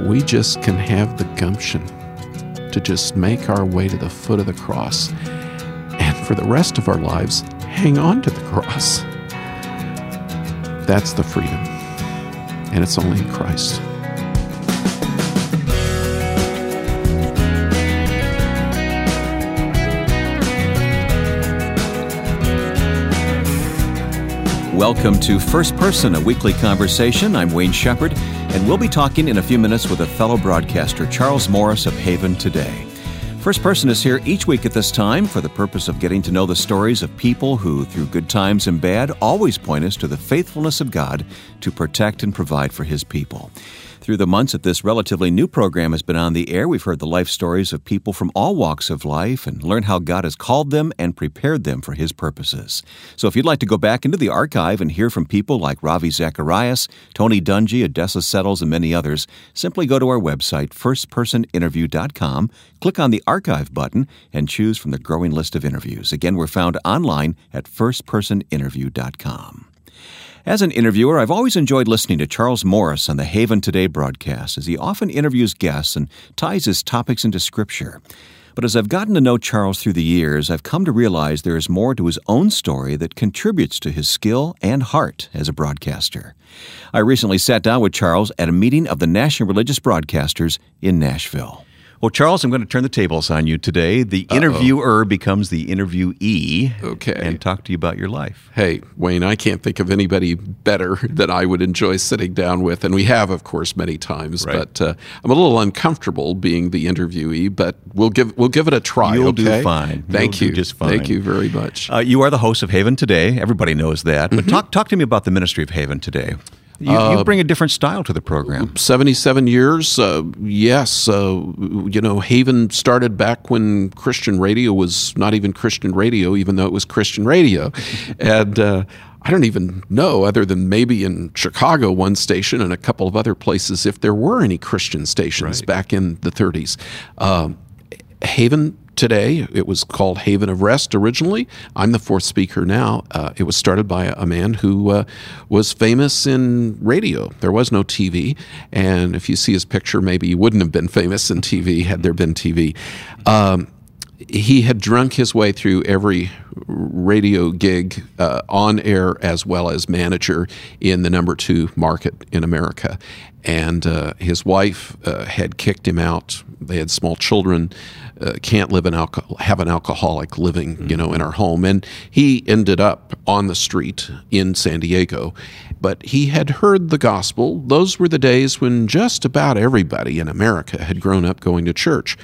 we just can have the gumption to just make our way to the foot of the cross and for the rest of our lives, hang on to the cross. That's the freedom. And it's only in Christ. Welcome to First Person, a weekly conversation. I'm Wayne Shepherd, and we'll be talking in a few minutes with a fellow broadcaster, Charles Morris of Haven Today. First Person is here each week at this time for the purpose of getting to know the stories of people who, through good times and bad, always point us to the faithfulness of God to protect and provide for His people. Through the months that this relatively new program has been on the air, we've heard the life stories of people from all walks of life and learned how God has called them and prepared them for His purposes. So if you'd like to go back into the archive and hear from people like Ravi Zacharias, Tony Dungy, Odessa Settles, and many others, simply go to our website, firstpersoninterview.com, click on the archive button, and choose from the growing list of interviews. Again, we're found online at firstpersoninterview.com. As an interviewer, I've always enjoyed listening to Charles Morris on the Haven Today broadcast, as he often interviews guests and ties his topics into Scripture. But as I've gotten to know Charles through the years, I've come to realize there is more to his own story that contributes to his skill and heart as a broadcaster. I recently sat down with Charles at a meeting of the National Religious Broadcasters in Nashville. Well, Charles, I'm going to turn the tables on you today. The Uh-oh. interviewer becomes the interviewee. Okay. And talk to you about your life. Hey, Wayne, I can't think of anybody better that I would enjoy sitting down with. And we have, of course, many times. Right. But uh, I'm a little uncomfortable being the interviewee, but we'll give we'll give it a try. You'll okay? do fine. Thank You'll you. just fine. Thank you very much. Uh, you are the host of Haven Today. Everybody knows that. But mm-hmm. talk, talk to me about the ministry of Haven Today. You, uh, you, bring a different style to the program. 77 years, uh, yes. Uh, you know, Haven started back when Christian radio was not even Christian radio, even though it was Christian radio. and uh, I don't even know, other than maybe in Chicago, one station, and a couple of other places, if there were any Christian stations right. back in the 30s. Um, Haven today. It was called Haven of Rest originally. I'm the fourth speaker now. Uh, it was started by a, man who uh, was famous in radio. There was no TV. And if you see his picture, maybe he wouldn't have been famous in TV had there been TV. Um, he had drunk his way through every radio gig uh, on air as well as manager in the number two market in America. And uh, his wife uh, had kicked him out. They had small children uh, can't live an alcohol, have an alcoholic living, mm-hmm. you know, in our home. And he ended up on the street in San Diego. But he had heard the gospel. Those were the days when just about everybody in America had grown up going to church.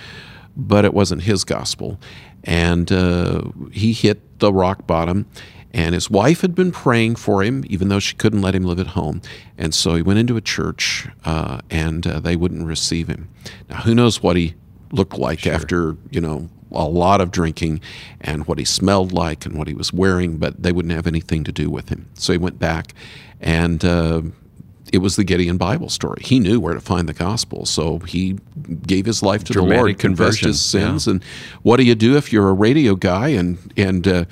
But it wasn't his gospel. And uh, he hit the rock bottom. And his wife had been praying for him, even though she couldn't let him live at home. And so he went into a church, uh, and uh, they wouldn't receive him. Now, who knows what he looked like sure. after you know a lot of drinking and what he smelled like and what he was wearing, but they wouldn't have anything to do with him. So he went back, and uh, it was the Gideon Bible story. He knew where to find the gospel, so he gave his life to Dramatic the Lord, confessed his sins. Yeah. And what do you do if you're a radio guy and and uh,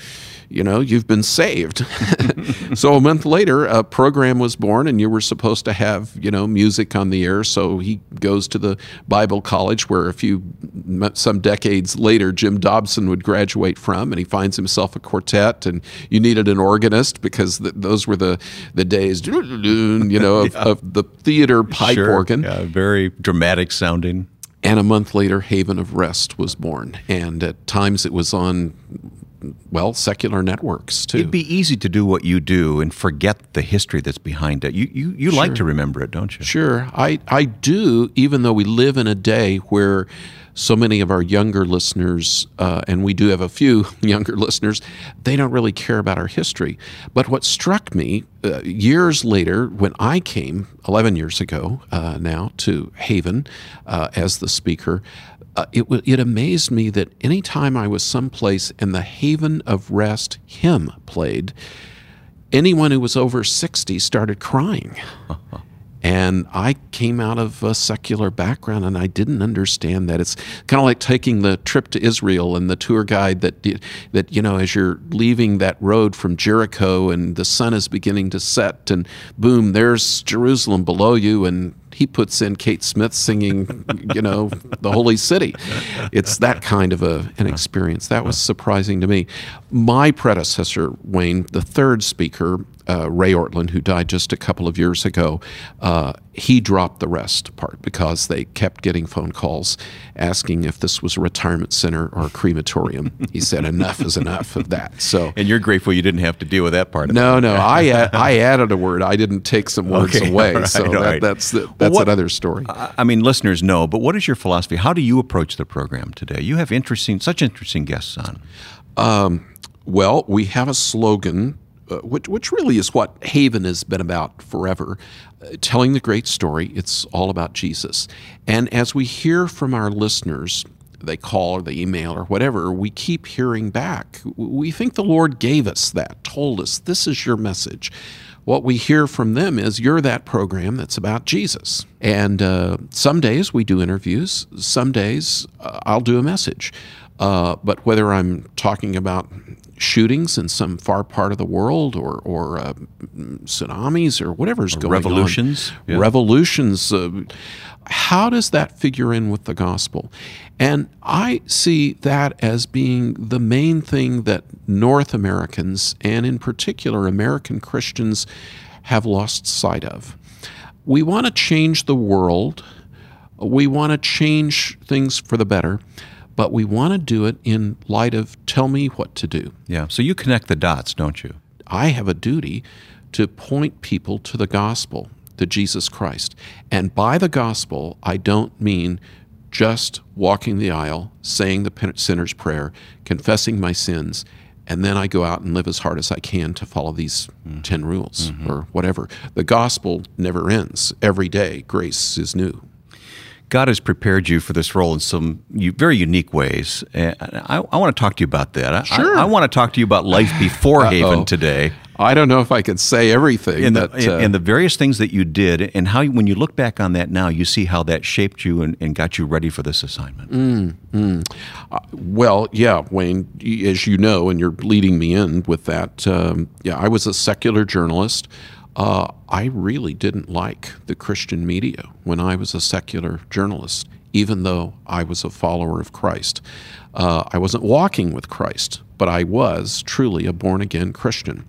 you know, you've been saved. so a month later, a program was born, and you were supposed to have, you know, music on the air. So he goes to the Bible college where a few, some decades later, Jim Dobson would graduate from, and he finds himself a quartet, and you needed an organist because th- those were the, the days, you know, of, yeah. of the theater pipe sure. organ. Yeah, very dramatic sounding. And a month later, Haven of Rest was born. And at times it was on well, secular networks too. It'd be easy to do what you do and forget the history that's behind it. You you, you sure. like to remember it, don't you? Sure, I I do. Even though we live in a day where so many of our younger listeners, uh, and we do have a few younger listeners, they don't really care about our history. But what struck me uh, years later, when I came 11 years ago uh, now to Haven uh, as the speaker, uh, it, it amazed me that anytime I was someplace and the Haven of Rest hymn played, anyone who was over 60 started crying. And I came out of a secular background and I didn't understand that. It's kind of like taking the trip to Israel and the tour guide that, that, you know, as you're leaving that road from Jericho and the sun is beginning to set and boom, there's Jerusalem below you and He puts in Kate Smith singing, you know, the Holy City. It's that kind of a, an experience. That was surprising to me. My predecessor, Wayne, the third speaker, uh, Ray Ortlund, who died just a couple of years ago, uh, he dropped the rest part because they kept getting phone calls asking if this was a retirement center or a crematorium. he said enough is enough of that. So, and you're grateful you didn't have to deal with that part. of no, it. no, I I added a word. I didn't take some words Okay, away. right, so that, right. that's the, that's what- another story. I I mean, listeners know, but what is your philosophy? How do you approach the program today? You have interesting, such interesting guests on. Well, we have a slogan, uh, which, which really is what Haven has been about forever uh, telling the great story. It's all about Jesus. And as we hear from our listeners, they call or they email or whatever, we keep hearing back. We think the Lord gave us that, told us, this is your message. What we hear from them is, you're that program that's about Jesus. And uh, some days we do interviews, some days uh, I'll do a message. Uh, but whether I'm talking about shootings in some far part of the world or, or uh, tsunamis or whatever's going revolutions, on, yeah. revolutions, uh, how does that figure in with the gospel? And I see that as being the main thing that North Americans, and in particular American Christians, have lost sight of. We want to change the world we want to change things for the better, but we want to do it in light of tell me what to do. Yeah. So you connect the dots, don't you? I have a duty to point people to the gospel, to Jesus Christ. And by the gospel, I don't mean just walking the aisle, saying the sinner's prayer, confessing my sins, and then I go out and live as hard as I can to follow these mm-hmm. 10 rules mm-hmm. or whatever. The gospel never ends. Every day, grace is new. God has prepared you for this role in some very unique ways. And I, I want to talk to you about that. I- Sure. I, I want to talk to you about life before Haven today. I don't know if I could say everything. and the, uh, and the various things that you did, and how when you look back on that now, you see how that shaped you and, and got you ready for this assignment. Mm. Well, yeah, Wayne, as you know, and you're leading me in with that. Um, yeah, I was a secular journalist. Uh, I really didn't like the Christian media when I was a secular journalist, even though I was a follower of Christ. Uh, I wasn't walking with Christ, but I was truly a born again Christian.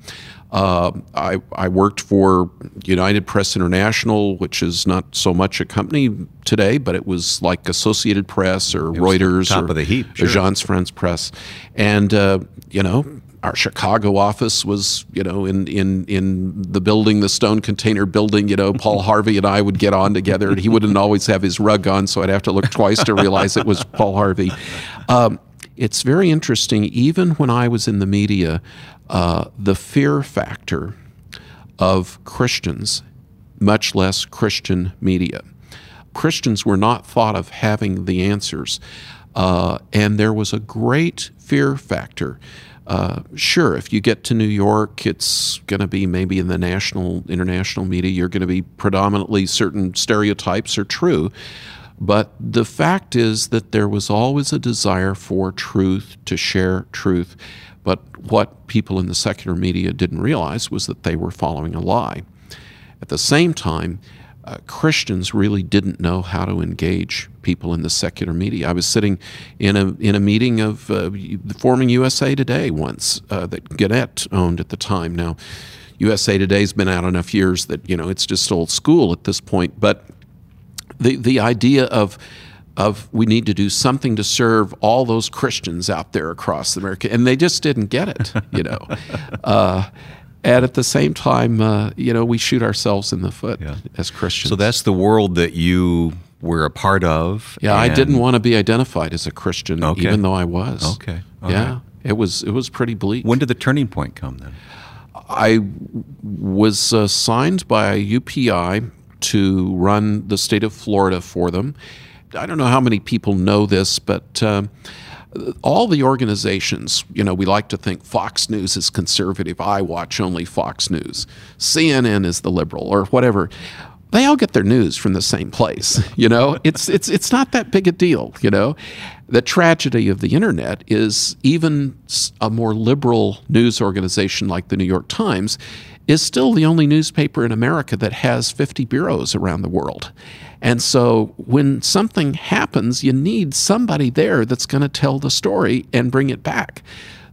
Uh, I, I worked for United Press International, which is not so much a company today, but it was like Associated Press or Reuters top or of the heap, sure. Agence France Presse, and uh, you know our Chicago office was you know in in in the building, the Stone Container Building. You know, Paul Harvey and I would get on together, and he wouldn't always have his rug on, so I'd have to look twice to realize it was Paul Harvey. Um, it's very interesting. Even when I was in the media, uh, the fear factor of Christians, much less Christian media. Christians were not thought of having the answers. Uh, and there was a great fear factor. Uh, sure, if you get to New York, it's going to be maybe in the national, international media, you're going to be predominantly certain stereotypes are true. But the fact is that there was always a desire for truth, to share truth. But what people in the secular media didn't realize was that they were following a lie. At the same time, uh, Christians really didn't know how to engage people in the secular media. I was sitting in a in a meeting of uh, forming USA Today once uh, that Gannett owned at the time. Now, USA Today's been out enough years that you know it's just old school at this point. But the the idea of of we need to do something to serve all those Christians out there across America, and they just didn't get it, you know. uh, and at the same time, uh, you know, we shoot ourselves in the foot Yeah. as Christians. So that's the world that you were a part of. yeah, I didn't want to be identified as a Christian, Okay. even though I was. Okay. All yeah, right. it was it was pretty bleak. When did the turning point come then? I was uh, signed by UPI to run the state of Florida for them. I don't know how many people know this, but um all the organizations, you know, we like to think Fox News is conservative. I watch only Fox News. CNN is the liberal or whatever. They all get their news from the same place, you know. It's it's it's not that big a deal, you know. The tragedy of the internet is even a more liberal news organization like the New York Times is still the only newspaper in America that has 50 bureaus around the world. And so when something happens, you need somebody there that's going to tell the story and bring it back.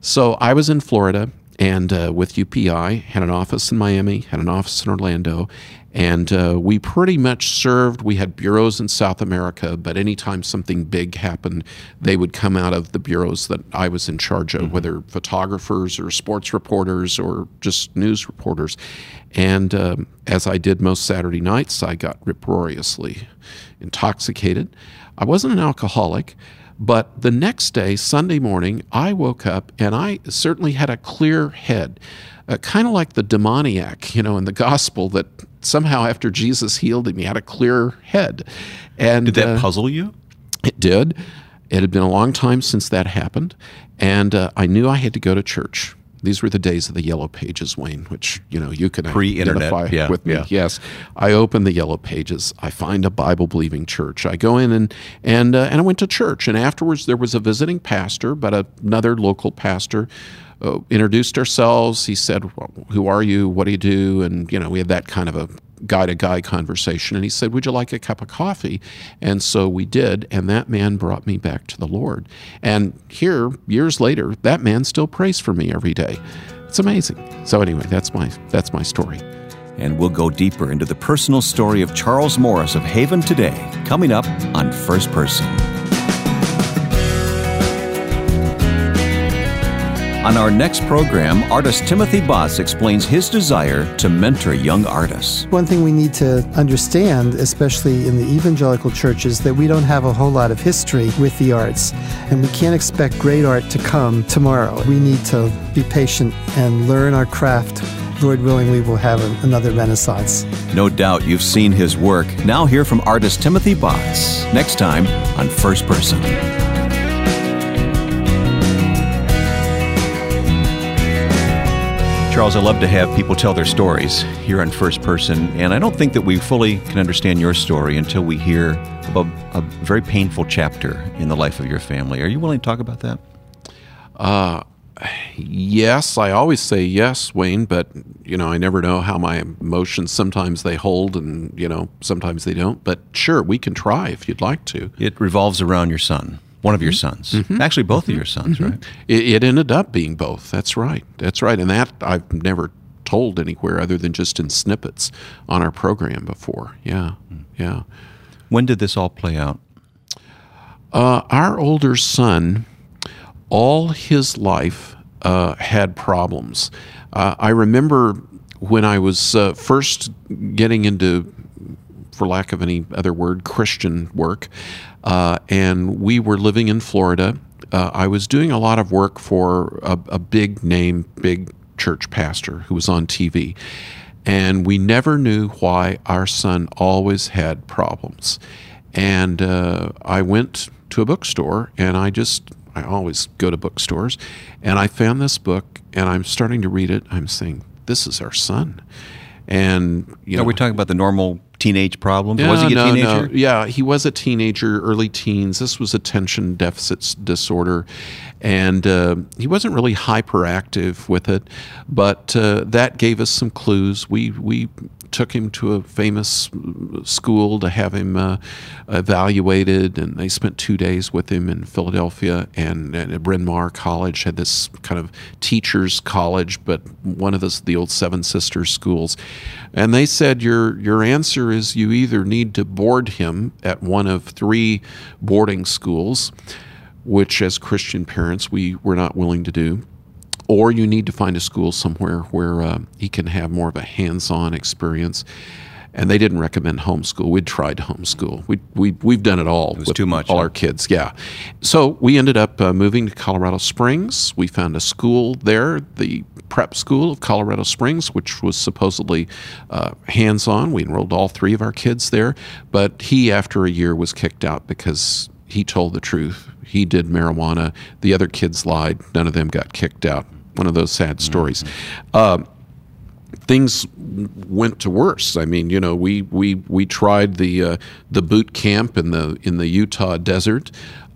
So I was in Florida and uh, with UPI, had an office in Miami, had an office in Orlando, and uh, we pretty much served. We had bureaus in South America, but anytime something big happened, they would come out of the bureaus that I was in charge of, mm-hmm. whether photographers or sports reporters or just news reporters. And um, as I did most Saturday nights, I got uproariously intoxicated. I wasn't an alcoholic. But the next day, Sunday morning, I woke up and I certainly had a clear head, uh, kind of like the demoniac, you know, in the gospel that somehow after Jesus healed him, he had a clear head. And did that uh, puzzle you? It did. It had been a long time since that happened, and uh, I knew I had to go to church. These were the days of the yellow pages, Wayne, which you know you can pre-identify yeah, with me. Yeah. Yes, I open the yellow pages. I find a Bible-believing church. I go in and and uh, and I went to church. And afterwards, there was a visiting pastor, but another local pastor uh, introduced ourselves. He said, well, "Who are you? What do you do?" And you know, we had that kind of a guy to guy conversation. And he said, "Would you like a cup of coffee?" And so we did, and that man brought me back to the Lord. And here, years later, that man still prays for me every day. It's amazing. So anyway, that's my that's my story. And we'll go deeper into the personal story of Charles Morris of Haven today, coming up on First Person. On our next program, artist Timothy Botts explains his desire to mentor young artists. One thing we need to understand, especially in the evangelical churches, that we don't have a whole lot of history with the arts, and we can't expect great art to come tomorrow. We need to be patient and learn our craft Lord willing, we will have another renaissance. No doubt you've seen his work. Now hear from artist Timothy Botts next time on First Person. Charles, I love to have people tell their stories here on First Person, and I don't think that we fully can understand your story until we hear about a very painful chapter in the life of your family. Are you willing to talk about that? Uh, yes, I always say yes, Wayne, but you know, I never know how my emotions sometimes they hold and you know, sometimes they don't. But sure, we can try if you'd like to. It revolves around your son one of your mm-hmm. sons. Mm-hmm. Actually, both mm-hmm. of your sons, mm-hmm. right? It, it, ended up being both. That's right. That's right. And that I've never told anywhere other than just in snippets on our program before. Yeah. Mm. Yeah. When did this all play out? Uh, our older son, all his life, uh, had problems. Uh, I remember when I was uh, first getting into for lack of any other word, Christian work. Uh, and we were living in Florida. Uh, I was doing a lot of work for a, a big name, big church pastor who was on TV. And we never knew why our son always had problems. And uh, I went to a bookstore and I just, I always go to bookstores, and I found this book and I'm starting to read it. I'm saying, this is our son. And, you know. Are we talking about the normal teenage problems? Yeah, was he a no, teenager? No. Yeah, he was a teenager, early teens. This was attention deficit disorder. And uh, he wasn't really hyperactive with it, but uh, that gave us some clues. We, we took him to a famous school to have him uh, evaluated, and they spent two days with him in Philadelphia. And, and Bryn Mawr College had this kind of teachers' college, but one of the, the old Seven Sisters schools. And they said your your answer is you either need to board him at one of three boarding schools, which as Christian parents we were not willing to do or you need to find a school somewhere where uh, he can have more of a hands-on experience. And they didn't recommend homeschool. We'd tried homeschool. We we we've done it all. It was too much. All huh? our kids, yeah. So we ended up uh, moving to Colorado Springs. We found a school there, the prep school of Colorado Springs, which was supposedly uh, hands-on. We enrolled all three of our kids there, but he, after a year, was kicked out because he told the truth. He did marijuana. The other kids lied. None of them got kicked out one of those sad stories. Uh, things went to worse. I mean, you know, we we we tried the uh, the boot camp in the in the Utah desert.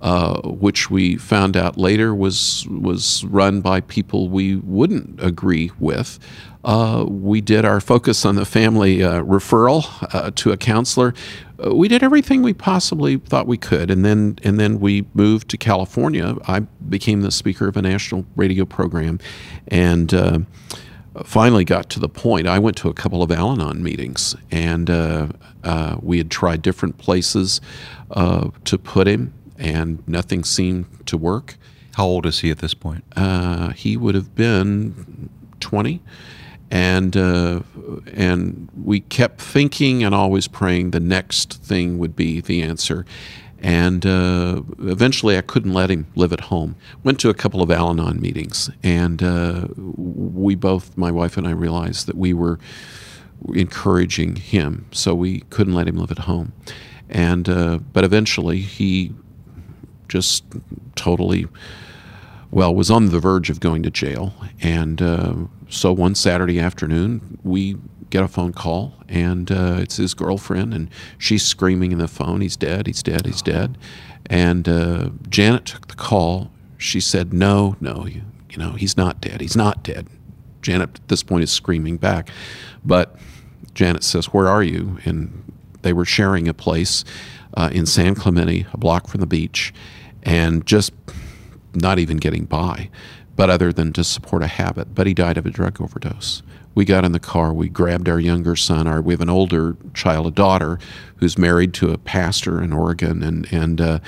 uh, which we found out later was was run by people we wouldn't agree with. Uh, we did our focus on the family uh, referral uh, to a counselor. Uh, we did everything we possibly thought we could, and then and then we moved to California. I became the speaker of a national radio program, and uh, finally got to the point. I went to a couple of Al Anon meetings, and uh, uh, we had tried different places uh, to put him, and nothing seemed to work. How old is he at this point? Uh, he would have been 20. And uh, and we kept thinking and always praying the next thing would be the answer, and uh, eventually I couldn't let him live at home. Went to a couple of Al Anon meetings, and uh, we both, my wife and I, realized that we were encouraging him, so we couldn't let him live at home. And uh, but eventually he just totally well was on the verge of going to jail, and uh, so one Saturday afternoon we get a phone call, and uh, it's his girlfriend, and she's screaming in the phone, "He's dead! He's dead! He's dead!" And uh, Janet took the call. She said, "No, no, you, you know he's not dead. He's not dead." Janet at this point is screaming back, but Janet says, "Where are you?" And they were sharing a place uh, in San Clemente, a block from the beach, and just not even getting by, but other than to support a habit. But he died of a drug overdose we got in the car. We grabbed our younger son. Our, we have an older child, a daughter, who's married to a pastor in Oregon, and and uh,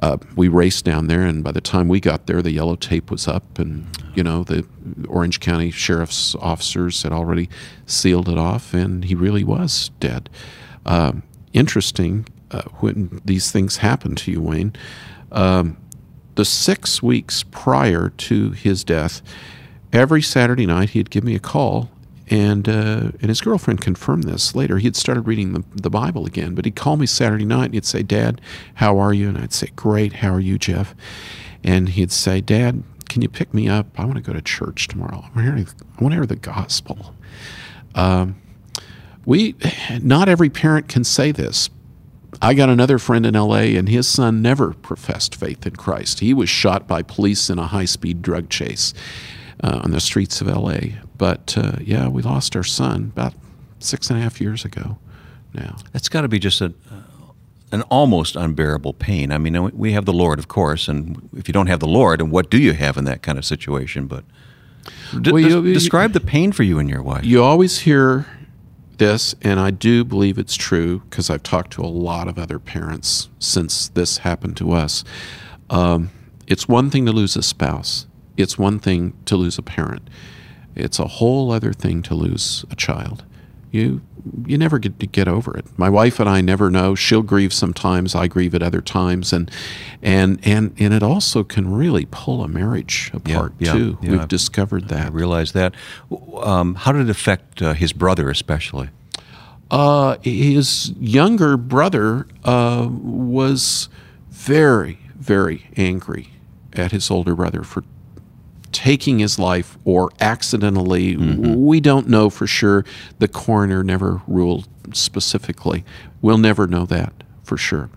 uh, we raced down there. And by the time we got there, the yellow tape was up, and you know the Orange County sheriff's officers had already sealed it off, and he really was dead. Uh, interesting when these things happen to you, Wayne. Um, the six weeks prior to his death, every Saturday night he'd give me a call and uh, and his girlfriend confirmed this later. He had started reading the, the Bible again, but he'd call me Saturday night and he'd say, "Dad, how are you?" And I'd say, "Great. How are you, Jeff?" And he'd say, "Dad, can you pick me up? I want to go to church tomorrow. I want to hear the gospel." Um, we, not every parent can say this. I got another friend in L.A. and his son never professed faith in Christ. He was shot by police in a high-speed drug chase uh, on the streets of LA. But uh, yeah, we lost our son about six and a half years ago now. That's got to be just a, an almost unbearable pain. I mean, we have the Lord, of course, and if you don't have the Lord, and what do you have in that kind of situation? But d- well, you, describe the pain for you and your wife. You always hear this, and I do believe it's true because I've talked to a lot of other parents since this happened to us. Um, it's one thing to lose a spouse, it's one thing to lose a parent. It's a whole other thing to lose a child. You you never get to get over it. My wife and I never know. She'll grieve sometimes. I grieve at other times, and and and and it also can really pull a marriage apart yeah, too. Yeah, We've I've, discovered that. I realize that. Um, how did it affect uh, his brother, especially? Uh, his younger brother uh, was very very angry at his older brother for taking his life or accidentally. Mm-hmm. We don't know for sure. The coroner never ruled specifically. We'll never know that for sure.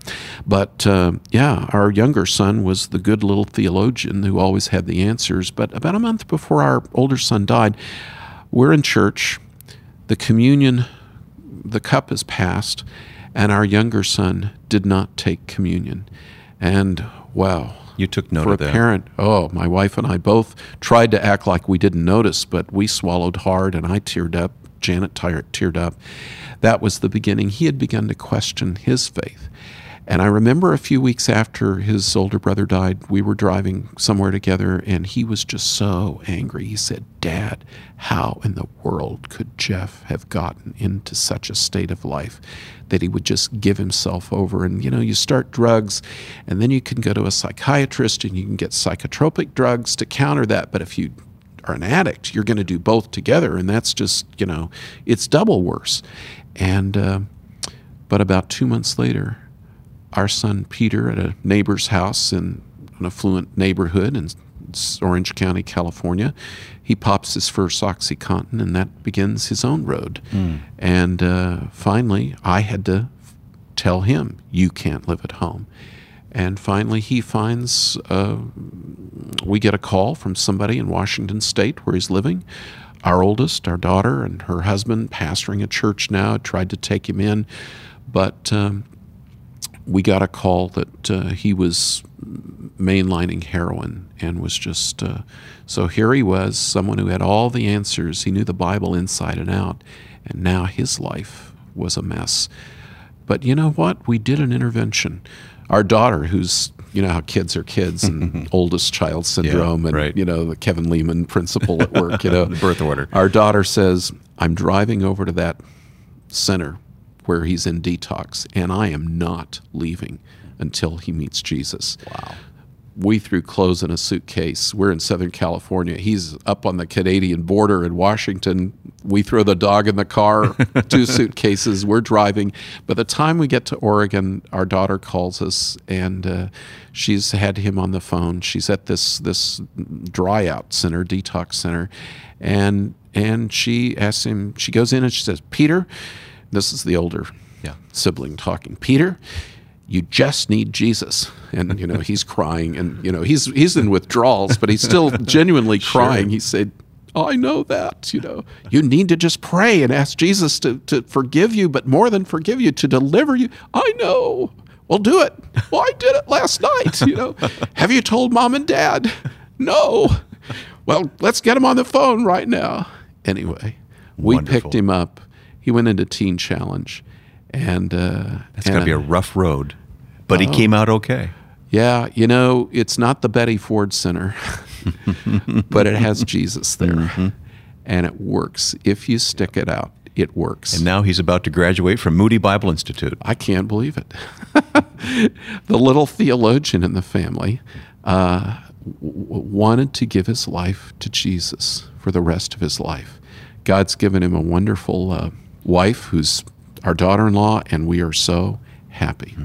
But uh, yeah, our younger son was the good little theologian who always had the answers. But about a month before our older son died, we're in church. The communion, the cup is passed, and our younger son did not take communion. And wow, you took note for of a parent. Oh, my wife and I both tried to act like we didn't notice, but we swallowed hard, and I teared up. Janet teared up. That was the beginning. He had begun to question his faith. And I remember a few weeks after his older brother died, we were driving somewhere together, and he was just so angry. He said, Dad, how in the world could Jeff have gotten into such a state of life that he would just give himself over? And you know, you start drugs, and then you can go to a psychiatrist and you can get psychotropic drugs to counter that. But if you are an addict, you're going to do both together, and that's just, you know, it's double worse. And, uh, but about two months later, our son Peter at a neighbor's house in an affluent neighborhood in Orange County, California. He pops his first OxyContin, and that begins his own road. Mm. And uh, finally, I had to tell him, You can't live at home. And finally, he finds uh, we get a call from somebody in Washington State where he's living. Our oldest, our daughter, and her husband, pastoring a church now, tried to take him in, but um, we got a call that uh, he was mainlining heroin and was just uh, so here he was, someone who had all the answers. He knew the Bible inside and out, and now his life was a mess. But you know what? We did an intervention. Our daughter, who's you know how kids are kids and oldest child syndrome Yeah, and right. you know the Kevin Leman principle at work, you know. The birth order. Our daughter says, "I'm driving over to that center where he's in detox and I am not leaving until he meets Jesus." Wow. we threw clothes in a suitcase. We're in Southern California. He's up on the Canadian border in Washington. We throw the dog in the car, two suitcases. We're driving. By the time we get to Oregon, our daughter calls us, and uh, she's had him on the phone. She's at this this dry out center, detox center, and and she asks him. She goes in and she says, "Peter, this is the older Yeah. sibling talking. Peter, you just need Jesus. And you know, he's crying and you know, he's he's in withdrawals, but he's still genuinely crying. He said, oh, I know that, you know. You need to just pray and ask Jesus to, to forgive you, but more than forgive you, to deliver you. I know. Well, do it. Well, I did it last night, you know. Have you told mom and dad? No. Well, let's get him on the phone right now. Anyway, we Wonderful. picked him up. He went into Teen Challenge. And uh, It's got to be a uh, rough road, but Oh. he came out okay. yeah, you know, it's not the Betty Ford Center, but it has Jesus there. Mm-hmm. And it works. If you stick it out, it works. And now he's about to graduate from Moody Bible Institute. I can't believe it. the little theologian in the family uh, wanted to give his life to Jesus for the rest of his life. God's given him a wonderful uh, wife who's our daughter in law, and we are so happy.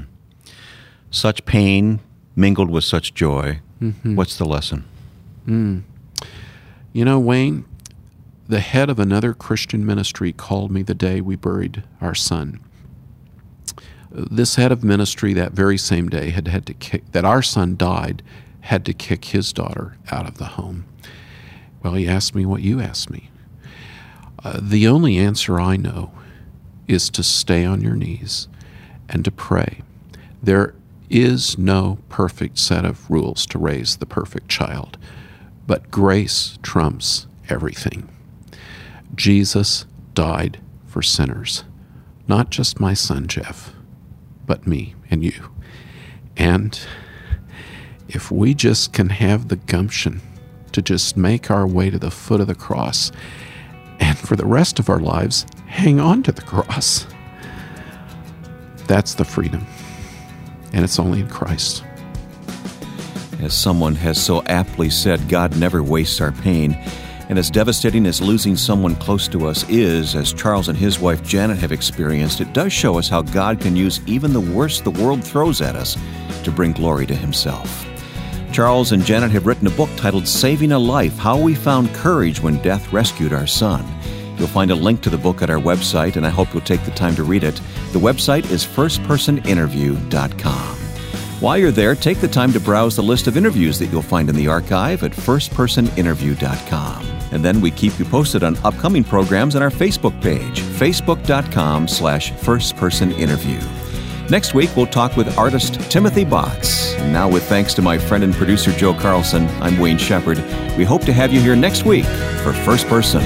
Such pain mingled with such joy. Mm-hmm. What's the lesson? You know, Wayne, the head of another Christian ministry called me the day we buried our son. This head of ministry that very same day had had to kick that our son died, had to kick his daughter out of the home. Well, he asked me what you asked me. The only answer I know is to stay on your knees and to pray. There is no perfect set of rules to raise the perfect child, but grace trumps everything. Jesus died for sinners, not just my son Jeff, but me and you. And if we just can have the gumption to just make our way to the foot of the cross and for the rest of our lives hang on to the cross, that's the freedom. And it's only in Christ. As someone has so aptly said, God never wastes our pain. And as devastating as losing someone close to us is, as Charles and his wife Janet have experienced, it does show us how God can use even the worst the world throws at us to bring glory to Himself. Charles and Janet have written a book titled Saving a Life How We Found Courage When Death Rescued Our Son. You'll find a link to the book at our website, and I hope you'll take the time to read it. The website is firstpersoninterview.com. While you're there, take the time to browse the list of interviews that you'll find in the archive at firstpersoninterview.com. And then we keep you posted on upcoming programs on our Facebook page, facebook.com slash firstpersoninterview. Next week, we'll talk with artist Timothy Botts. And now, with thanks to my friend and producer Joe Carlson, I'm Wayne Shepherd. We hope to have you here next week for First Person.